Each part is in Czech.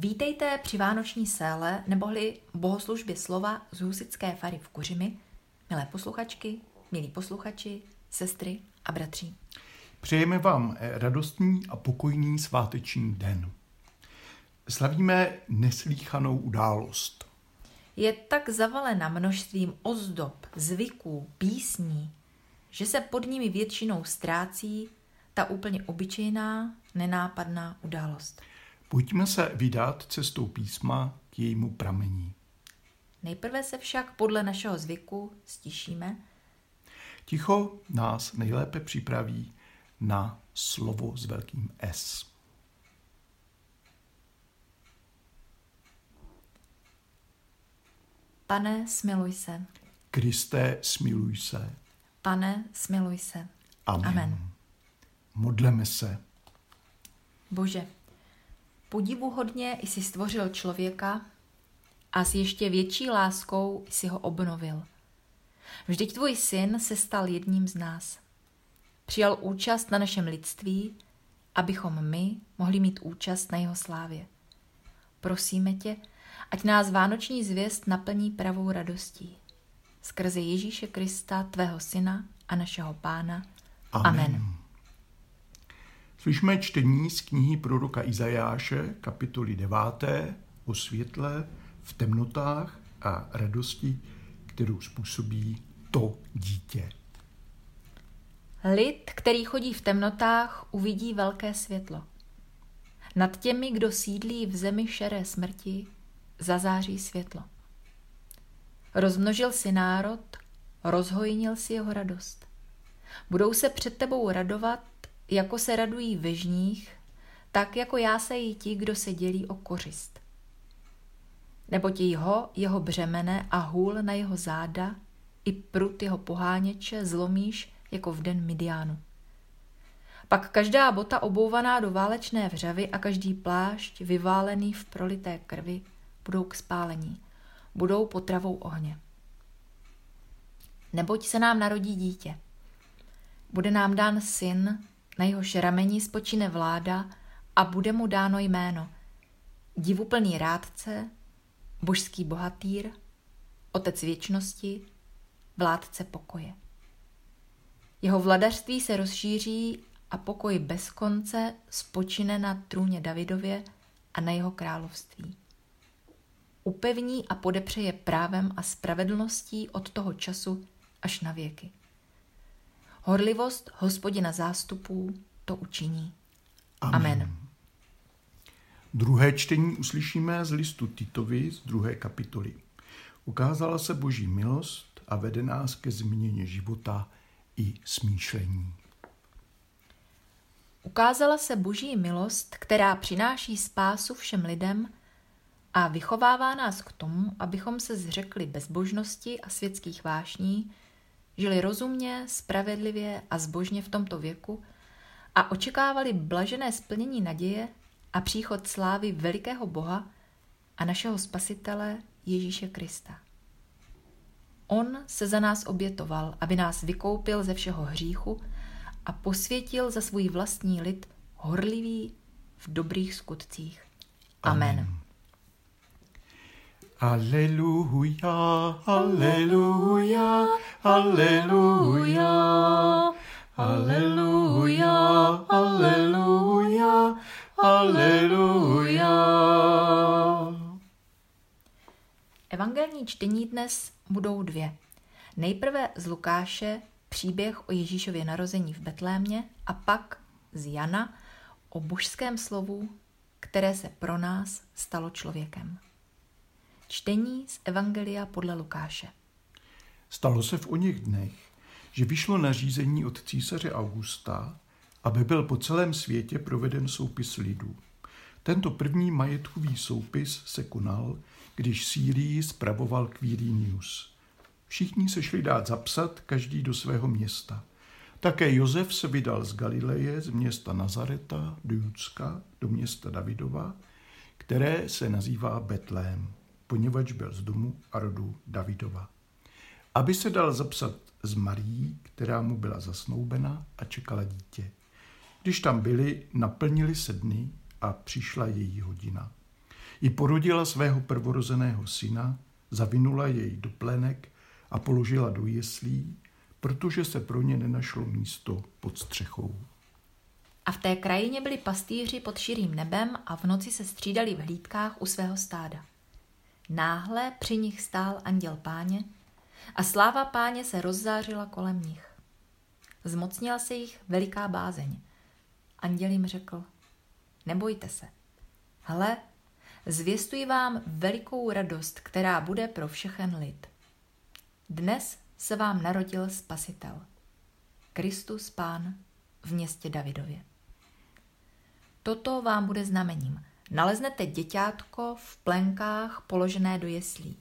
Vítejte při Vánoční séle neboli bohoslužbě slova z Husické fary v Kuřimi, milé posluchačky, milí posluchači, sestry a bratři. Přejeme vám radostný a pokojný sváteční den. Slavíme neslíchanou událost. Je tak zavalena množstvím ozdob, zvyků, písní, že se pod nimi většinou ztrácí ta úplně obyčejná, nenápadná událost. Pojďme se vydat cestou písma k jejímu pramení. Nejprve se však podle našeho zvyku stišíme. Ticho nás nejlépe připraví na slovo s velkým S. Pane, smiluj se. Kriste, smiluj se. Pane, smiluj se. Amen. Amen. Modleme se. Bože, podivuhodně jsi stvořil člověka a s ještě větší láskou jsi ho obnovil. Vždyť tvůj syn se stal jedním z nás. Přijal účast na našem lidství, abychom my mohli mít účast na jeho slávě. Prosíme tě, ať nás vánoční zvěst naplní pravou radostí. Skrze Ježíše Krista, tvého syna a našeho pána. Amen. Amen. Slyšíme čtení z knihy proroka Izajáše, kapitoly 9. o světle v temnotách a radosti, kterou způsobí to dítě. Lid, který chodí v temnotách, uvidí velké světlo. Nad těmi, kdo sídlí v zemi šeré smrti, zazáří světlo. Rozmnožil si národ, rozhojnil si jeho radost. Budou se před tebou radovat, jako se radují ve žních, tak jako já se jí ti, kdo se dělí o kořist. Nebo ti jeho, jeho břemene a hůl na jeho záda i prut jeho poháněče zlomíš jako v den Midianu. Pak každá bota obouvaná do válečné vřavy a každý plášť vyválený v prolité krvi budou k spálení, budou potravou ohně. Neboť se nám narodí dítě. Bude nám dán syn, na jehož rameni spočine vláda a bude mu dáno jméno. Divuplný rádce, božský bohatýr, otec věčnosti, vládce pokoje. Jeho vladařství se rozšíří a pokoj bez konce spočine na trůně Davidově a na jeho království. Upevní a podepře je právem a spravedlností od toho času až na věky. Horlivost hospodina zástupů to učiní. Amen. Amen. Druhé čtení uslyšíme z listu Titovi z druhé kapitoly. Ukázala se boží milost a vede nás ke změně života i smýšlení. Ukázala se boží milost, která přináší spásu všem lidem a vychovává nás k tomu, abychom se zřekli bezbožnosti a světských vášní, žili rozumně, spravedlivě a zbožně v tomto věku a očekávali blažené splnění naděje a příchod slávy velikého Boha a našeho Spasitele Ježíše Krista. On se za nás obětoval, aby nás vykoupil ze všeho hříchu a posvětil za svůj vlastní lid horlivý v dobrých skutcích. Amen. Amen. Aleluja, aleluja, aleluja, aleluja, aleluja, aleluja. Evangelní čtení dnes budou dvě. Nejprve z Lukáše příběh o Ježíšově narození v Betlémě a pak z Jana o božském slovu, které se pro nás stalo člověkem. Čtení z Evangelia podle Lukáše. Stalo se v o něch dnech, že vyšlo nařízení od císaře Augusta, aby byl po celém světě proveden soupis lidů. Tento první majetkový soupis se konal, když Sýrii spravoval Quirinius. Všichni se šli dát zapsat, každý do svého města. Také Josef se vydal z Galileje, z města Nazareta do Judska, do města Davidova, které se nazývá Betlém poněvadž byl z domu a rodu Davidova. Aby se dal zapsat z Marí, která mu byla zasnoubena a čekala dítě. Když tam byli, naplnili se dny a přišla její hodina. i porodila svého prvorozeného syna, zavinula jej do plenek a položila do jeslí, protože se pro ně nenašlo místo pod střechou. A v té krajině byli pastýři pod širým nebem a v noci se střídali v hlídkách u svého stáda. Náhle při nich stál anděl páně a sláva páně se rozzářila kolem nich. Zmocnila se jich veliká bázeň. Anděl jim řekl, nebojte se. Hle, zvěstuji vám velikou radost, která bude pro všechen lid. Dnes se vám narodil Spasitel, Kristus Pán v městě Davidově. Toto vám bude znamením. Naleznete děťátko v plenkách položené do jeslí.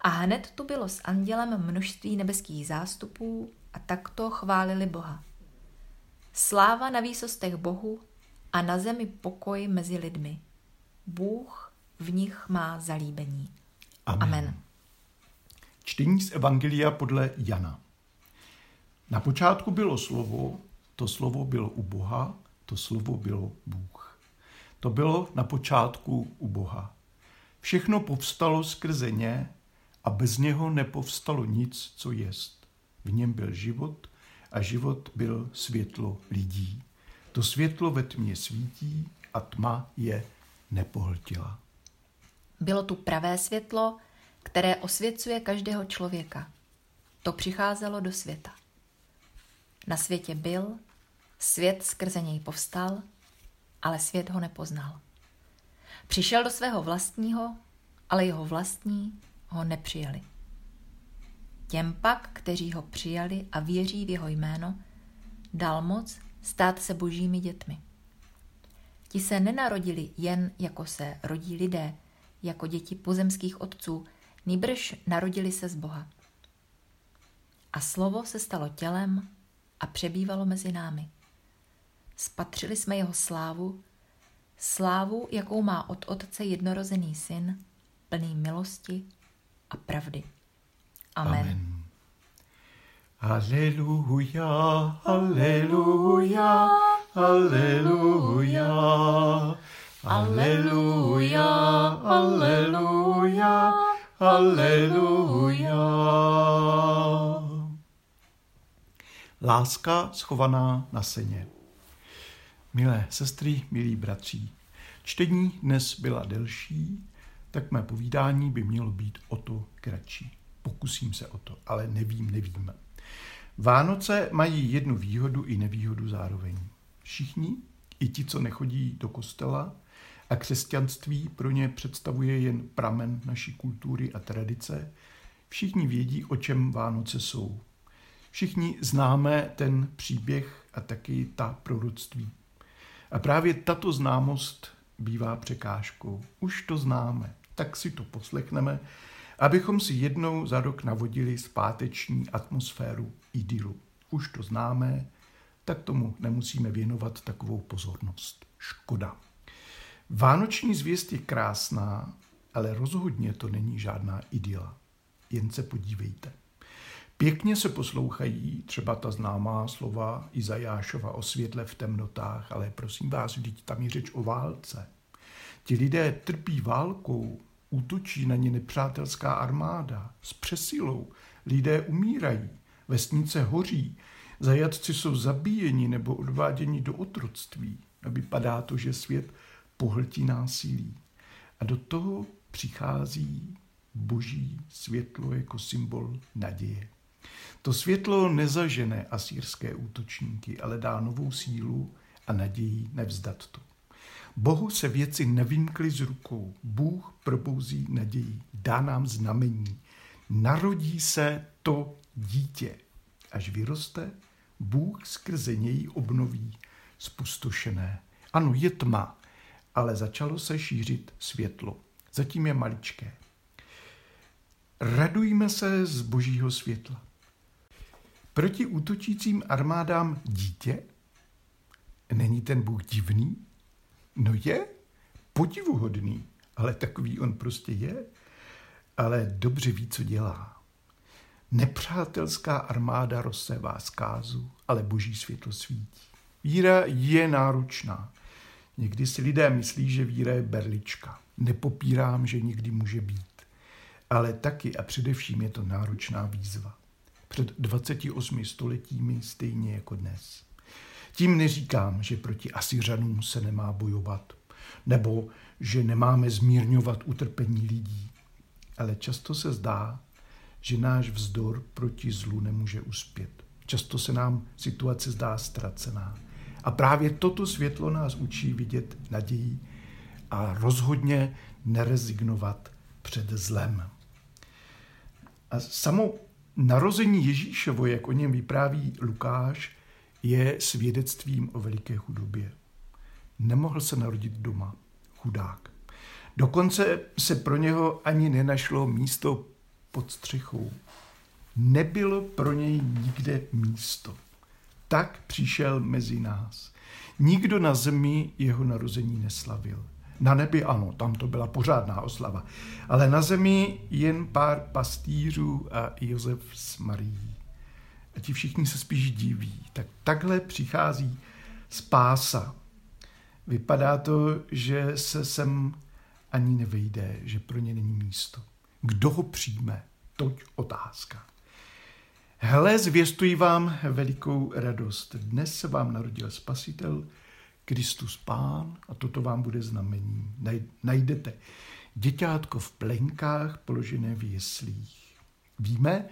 A hned tu bylo s andělem množství nebeských zástupů a takto chválili Boha. Sláva na výsostech Bohu a na zemi pokoj mezi lidmi. Bůh v nich má zalíbení. Amen. Amen. Čtení z Evangelia podle Jana. Na počátku bylo slovo, to slovo bylo u Boha, to slovo bylo Bůh. To bylo na počátku u Boha. Všechno povstalo skrze ně a bez něho nepovstalo nic, co jest. V něm byl život a život byl světlo lidí. To světlo ve tmě svítí a tma je nepohltila. Bylo tu pravé světlo, které osvěcuje každého člověka. To přicházelo do světa. Na světě byl, svět skrze něj povstal, ale svět ho nepoznal. Přišel do svého vlastního, ale jeho vlastní ho nepřijali. Těm pak, kteří ho přijali a věří v jeho jméno, dal moc stát se božími dětmi. Ti se nenarodili jen jako se rodí lidé, jako děti pozemských otců, nýbrž narodili se z Boha. A slovo se stalo tělem a přebývalo mezi námi. Spatřili jsme jeho slávu, slávu, jakou má od Otce jednorozený syn, plný milosti a pravdy. Amen. Amen. Aleluja, aleluja, aleluja, aleluja, aleluja, aleluja. Láska schovaná na seně. Milé sestry, milí bratří, čtení dnes byla delší, tak mé povídání by mělo být o to kratší. Pokusím se o to, ale nevím, nevím. Vánoce mají jednu výhodu i nevýhodu zároveň. Všichni, i ti, co nechodí do kostela, a křesťanství pro ně představuje jen pramen naší kultury a tradice, všichni vědí, o čem Vánoce jsou. Všichni známe ten příběh a taky ta proroctví. A právě tato známost bývá překážkou. Už to známe, tak si to poslechneme, abychom si jednou za rok navodili zpáteční atmosféru idylu. Už to známe, tak tomu nemusíme věnovat takovou pozornost. Škoda. Vánoční zvěst je krásná, ale rozhodně to není žádná idyla. Jen se podívejte. Pěkně se poslouchají třeba ta známá slova Izajášova o světle v temnotách, ale prosím vás, vždyť tam je řeč o válce. Ti lidé trpí válkou, útočí na ně nepřátelská armáda s přesilou, lidé umírají, vesnice hoří, zajatci jsou zabíjeni nebo odváděni do otroctví a vypadá to, že svět pohltí násilí. A do toho přichází boží světlo jako symbol naděje. To světlo nezažene asýrské útočníky, ale dá novou sílu a naději nevzdat to. Bohu se věci nevymkly z rukou. Bůh probouzí naději, dá nám znamení. Narodí se to dítě. Až vyroste, Bůh skrze něj obnoví spustošené. Ano, je tma, ale začalo se šířit světlo. Zatím je maličké. Radujme se z božího světla. Proti útočícím armádám dítě? Není ten Bůh divný? No je, podivuhodný, ale takový on prostě je. Ale dobře ví, co dělá. Nepřátelská armáda rozsévá zkázu, ale boží světlo svítí. Víra je náročná. Někdy si lidé myslí, že víra je berlička. Nepopírám, že někdy může být. Ale taky a především je to náročná výzva. Před 28 stoletími stejně jako dnes. Tím neříkám, že proti Asiřanům se nemá bojovat, nebo že nemáme zmírňovat utrpení lidí. Ale často se zdá, že náš vzdor proti zlu nemůže uspět. Často se nám situace zdá ztracená. A právě toto světlo nás učí vidět naději a rozhodně nerezignovat před zlem. A samo narození Ježíšovo, jak o něm vypráví Lukáš, je svědectvím o veliké chudobě. Nemohl se narodit doma, chudák. Dokonce se pro něho ani nenašlo místo pod střechou. Nebylo pro něj nikde místo. Tak přišel mezi nás. Nikdo na zemi jeho narození neslavil. Na nebi ano, tam to byla pořádná oslava. Ale na zemi jen pár pastýřů a Josef s Marií. A ti všichni se spíš diví. Tak takhle přichází spása. Vypadá to, že se sem ani nevejde, že pro ně není místo. Kdo ho přijme? Toť otázka. Hele, zvěstuji vám velikou radost. Dnes se vám narodil Spasitel, Kristus Pán a toto vám bude znamení. Najdete děťátko v plenkách položené v jeslích. Víme,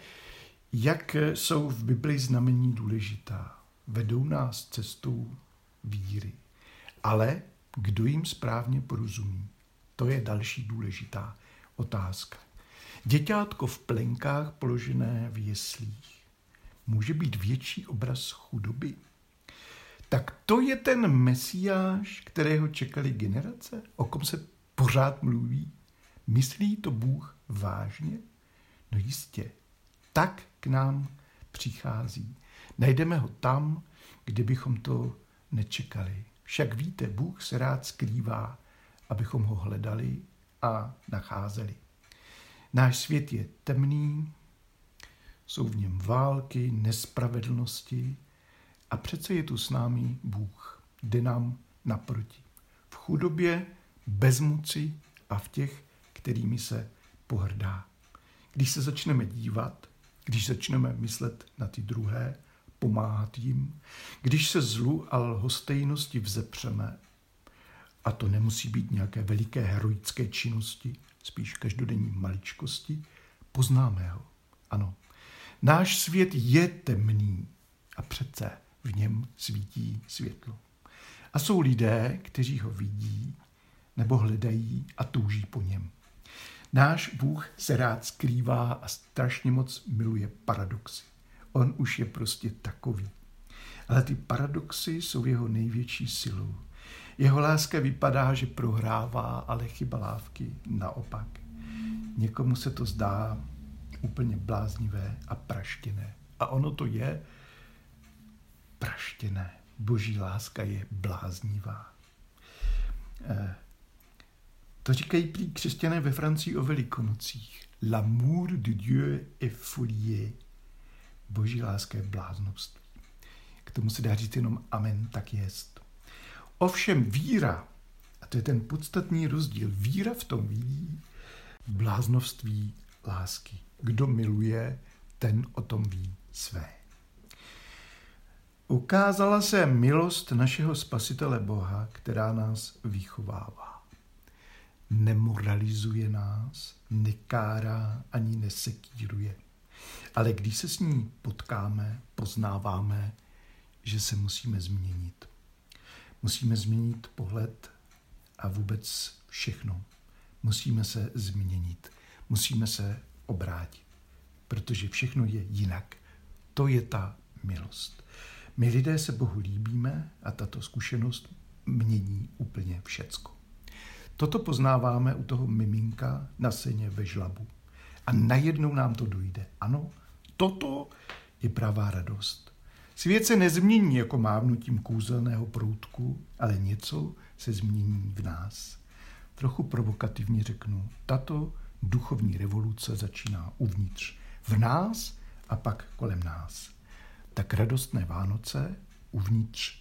jak jsou v Bibli znamení důležitá. Vedou nás cestou víry. Ale kdo jim správně porozumí? To je další důležitá otázka. Děťátko v plenkách položené v jeslích může být větší obraz chudoby. Tak to je ten mesiáš, kterého čekali generace, o kom se pořád mluví. Myslí to Bůh vážně? No jistě, tak k nám přichází. Najdeme ho tam, kde bychom to nečekali. Však víte, Bůh se rád skrývá, abychom ho hledali a nacházeli. Náš svět je temný, jsou v něm války, nespravedlnosti a přece je tu s námi Bůh, jde nám naproti. V chudobě, bezmoci a v těch, kterými se pohrdá. Když se začneme dívat, když začneme myslet na ty druhé, pomáhat jim, když se zlu a lhostejnosti vzepřeme, a to nemusí být nějaké veliké heroické činnosti, spíš každodenní maličkosti, poznáme ho. Ano, náš svět je temný a přece v něm svítí světlo. A jsou lidé, kteří ho vidí nebo hledají a touží po něm. Náš Bůh se rád skrývá a strašně moc miluje paradoxy. On už je prostě takový. Ale ty paradoxy jsou jeho největší silou. Jeho láska vypadá, že prohrává, ale chyba lávky naopak. Někomu se to zdá úplně bláznivé a praštěné. A ono to je praštěné. Boží láska je bláznivá. Eh, to říkají prý křesťané ve Francii o velikonocích. L'amour de Dieu est folie. Boží láska je bláznost. K tomu se dá říct jenom amen, tak jest. Ovšem víra, a to je ten podstatný rozdíl, víra v tom vidí bláznovství lásky. Kdo miluje, ten o tom ví své. Ukázala se milost našeho Spasitele Boha, která nás vychovává. Nemoralizuje nás, nekárá ani nesekíruje. Ale když se s ní potkáme, poznáváme, že se musíme změnit. Musíme změnit pohled a vůbec všechno. Musíme se změnit. Musíme se obrátit. Protože všechno je jinak. To je ta milost. My lidé se Bohu líbíme a tato zkušenost mění úplně všecko. Toto poznáváme u toho miminka na seně ve žlabu. A najednou nám to dojde. Ano, toto je pravá radost. Svět se nezmění jako mávnutím kouzelného proutku, ale něco se změní v nás. Trochu provokativně řeknu, tato duchovní revoluce začíná uvnitř, v nás a pak kolem nás. Tak radostné Vánoce uvnitř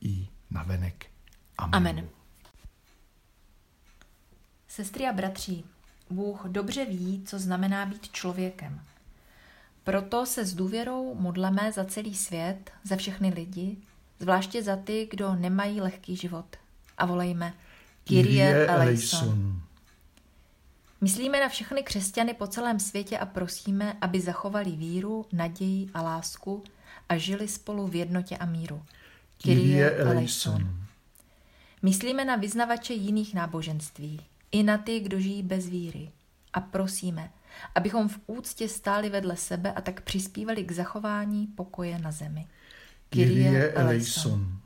i navenek. Amen. Amen. Sestry a bratři, Bůh dobře ví, co znamená být člověkem. Proto se s důvěrou modleme za celý svět, za všechny lidi, zvláště za ty, kdo nemají lehký život. A volejme Kyrie eleison. Myslíme na všechny křesťany po celém světě a prosíme, aby zachovali víru, naději a lásku a žili spolu v jednotě a míru. Kyrie eleison. Myslíme na vyznavače jiných náboženství, i na ty, kdo žijí bez víry. A prosíme, abychom v úctě stáli vedle sebe a tak přispívali k zachování pokoje na zemi. Kyrie eleison.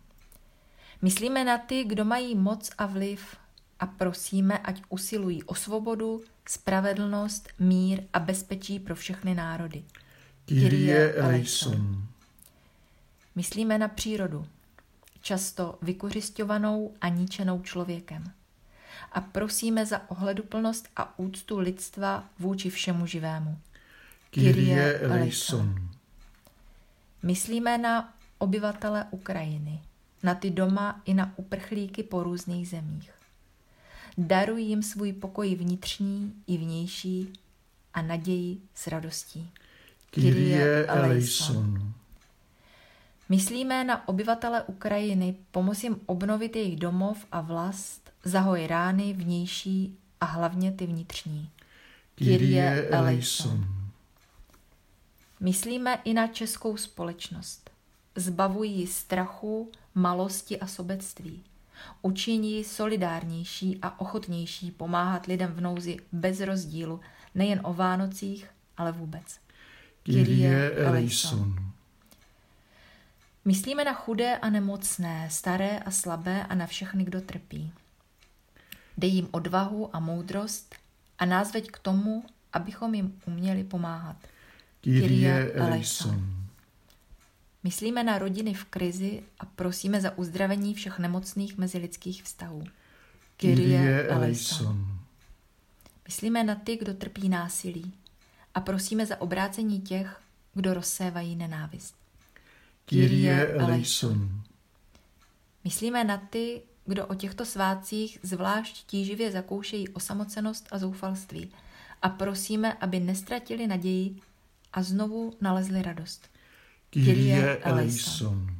Myslíme na ty, kdo mají moc a vliv a prosíme, ať usilují o svobodu, spravedlnost, mír a bezpečí pro všechny národy. Kyrie eleison. Myslíme na přírodu, často vykořišťovanou a ničenou člověkem. A prosíme za ohleduplnost a úctu lidstva vůči všemu živému. Kyrie eleison. Myslíme na obyvatele Ukrajiny, na ty doma i na uprchlíky po různých zemích. Daruj jim svůj pokoj vnitřní i vnější a naději s radostí. Kyrie eleison. Myslíme na obyvatele Ukrajiny, pomoz jim obnovit jejich domov a vlast, zahoj rány vnější a hlavně ty vnitřní. Kyrie eleison. Myslíme i na českou společnost. Zbavují ji strachu, malosti a sobectví. Učiní ji solidárnější a ochotnější pomáhat lidem v nouzi bez rozdílu, nejen o Vánocích, ale vůbec. Kyrie eleison. Myslíme na chudé a nemocné, staré a slabé a na všechny, kdo trpí. Dej jim odvahu a moudrost a nás veď k tomu, abychom jim uměli pomáhat. Kyrie eleison. Myslíme na rodiny v krizi a prosíme za uzdravení všech nemocných mezilidských vztahů. Kyrie eleison. Myslíme na ty, kdo trpí násilí a prosíme za obrácení těch, kdo rozsévají nenávist. Kyrie eleison. Myslíme na ty, kdo o těchto svátcích zvlášť tíživě zakoušejí osamocenost a zoufalství a prosíme, aby nestratili naději a znovu nalezli radost. Kyrie eleison.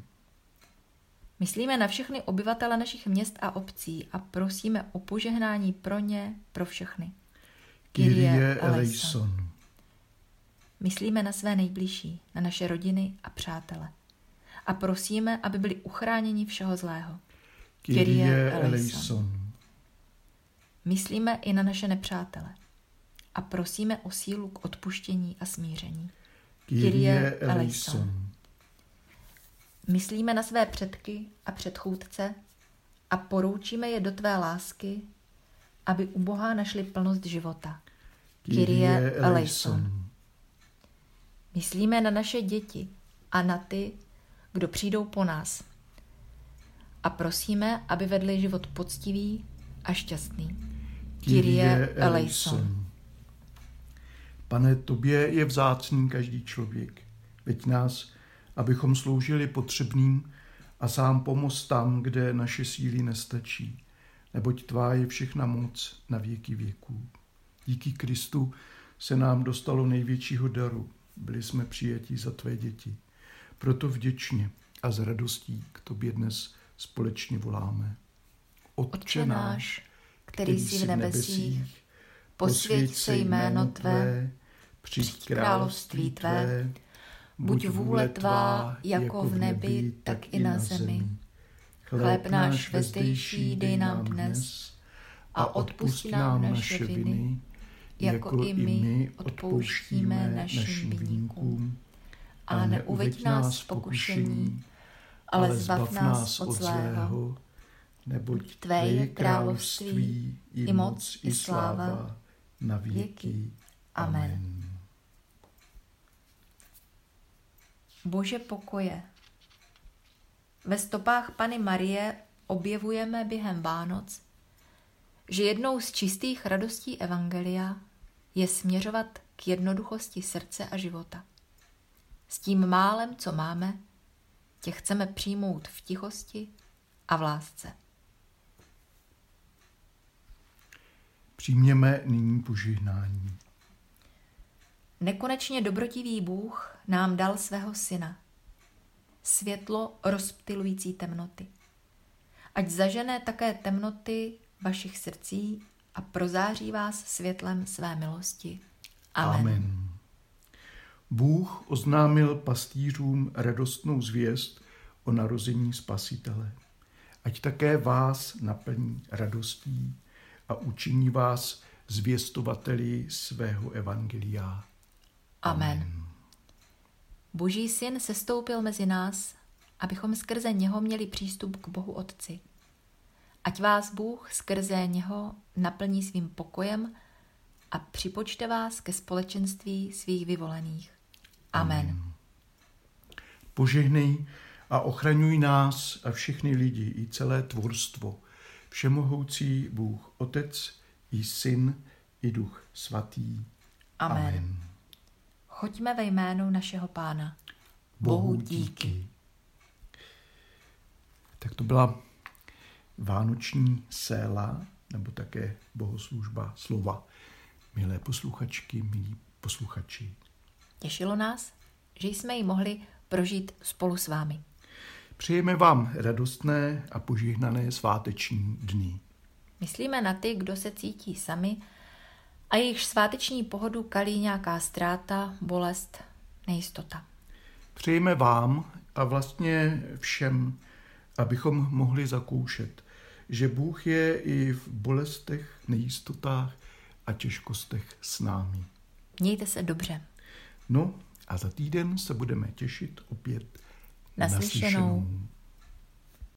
Myslíme na všechny obyvatele našich měst a obcí a prosíme o požehnání pro ně, pro všechny. Kyrie eleison. Myslíme na své nejbližší, na naše rodiny a přátele. A prosíme, aby byli uchráněni všeho zlého. Kyrie eleison. Myslíme i na naše nepřátele. A prosíme o sílu k odpuštění a smíření. Kyrie eleison. Myslíme na své předky a předchůdce a poroučíme je do tvé lásky, aby u Boha našli plnost života. Kyrie eleison. Myslíme na naše děti a na ty, kdo přijdou po nás. A prosíme, aby vedli život poctivý a šťastný. Kyrie eleison. Pane, tobě je vzácný každý člověk. Veď nás, abychom sloužili potřebným a sám pomoz tam, kde naše síly nestačí. Neboť tvá je všechna moc na věky věků. Díky Kristu se nám dostalo největšího daru. Byli jsme přijatí za tvé děti. Proto vděčně a s radostí k tobě dnes společně voláme. Otče náš, který jsi v nebesích, posvěď se jméno Tvé, přijď království Tvé, buď vůle Tvá, jako v nebi, tak i na zemi. Chléb náš vezdejší dej nám dnes a odpust nám naše viny, jako i my odpouštíme našim viníkům. A neuveď nás v pokušení, ale zbav nás od zlého, neboť Tvé je království, i moc, i sláva, na věky. Amen. Bože pokoje. Ve stopách Pany Marie objevujeme během Vánoc, že jednou z čistých radostí Evangelia je směřovat k jednoduchosti srdce a života. S tím málem, co máme, tě chceme přijmout v tichosti a v lásce. Přijměme nyní požehnání. Nekonečně dobrotivý Bůh nám dal svého syna, světlo rozptilující temnoty. Ať zažené také temnoty vašich srdcí a prozáří vás světlem své milosti. Amen. Amen. Bůh oznámil pastýřům radostnou zvěst o narození Spasitele. Ať také vás naplní radostí a učiní vás zvěstovateli svého evangelia. Amen. Amen. Boží syn sestoupil mezi nás, abychom skrze něho měli přístup k Bohu Otci. Ať vás Bůh skrze něho naplní svým pokojem a připočte vás ke společenství svých vyvolených. Amen. Požehnej a ochraňuj nás a všechny lidi i celé tvorstvo, všemohoucí Bůh Otec i Syn i Duch Svatý. Amen. Amen. Choďme ve jménu našeho Pána. Bohu díky. Tak to byla vánoční séla, nebo také bohoslužba slova. Milé posluchačky, milí posluchači. Těšilo nás, že jsme ji mohli prožít spolu s vámi. Přejeme vám radostné a požehnané sváteční dny. Myslíme na ty, kdo se cítí sami a jejich sváteční pohodu kalí nějaká ztráta, bolest, nejistota. Přejeme vám a vlastně všem, abychom mohli zakoušet, že Bůh je i v bolestech, nejistotách a těžkostech s námi. Mějte se dobře. No a za týden se budeme těšit opět naslyšenou. naslyšenou.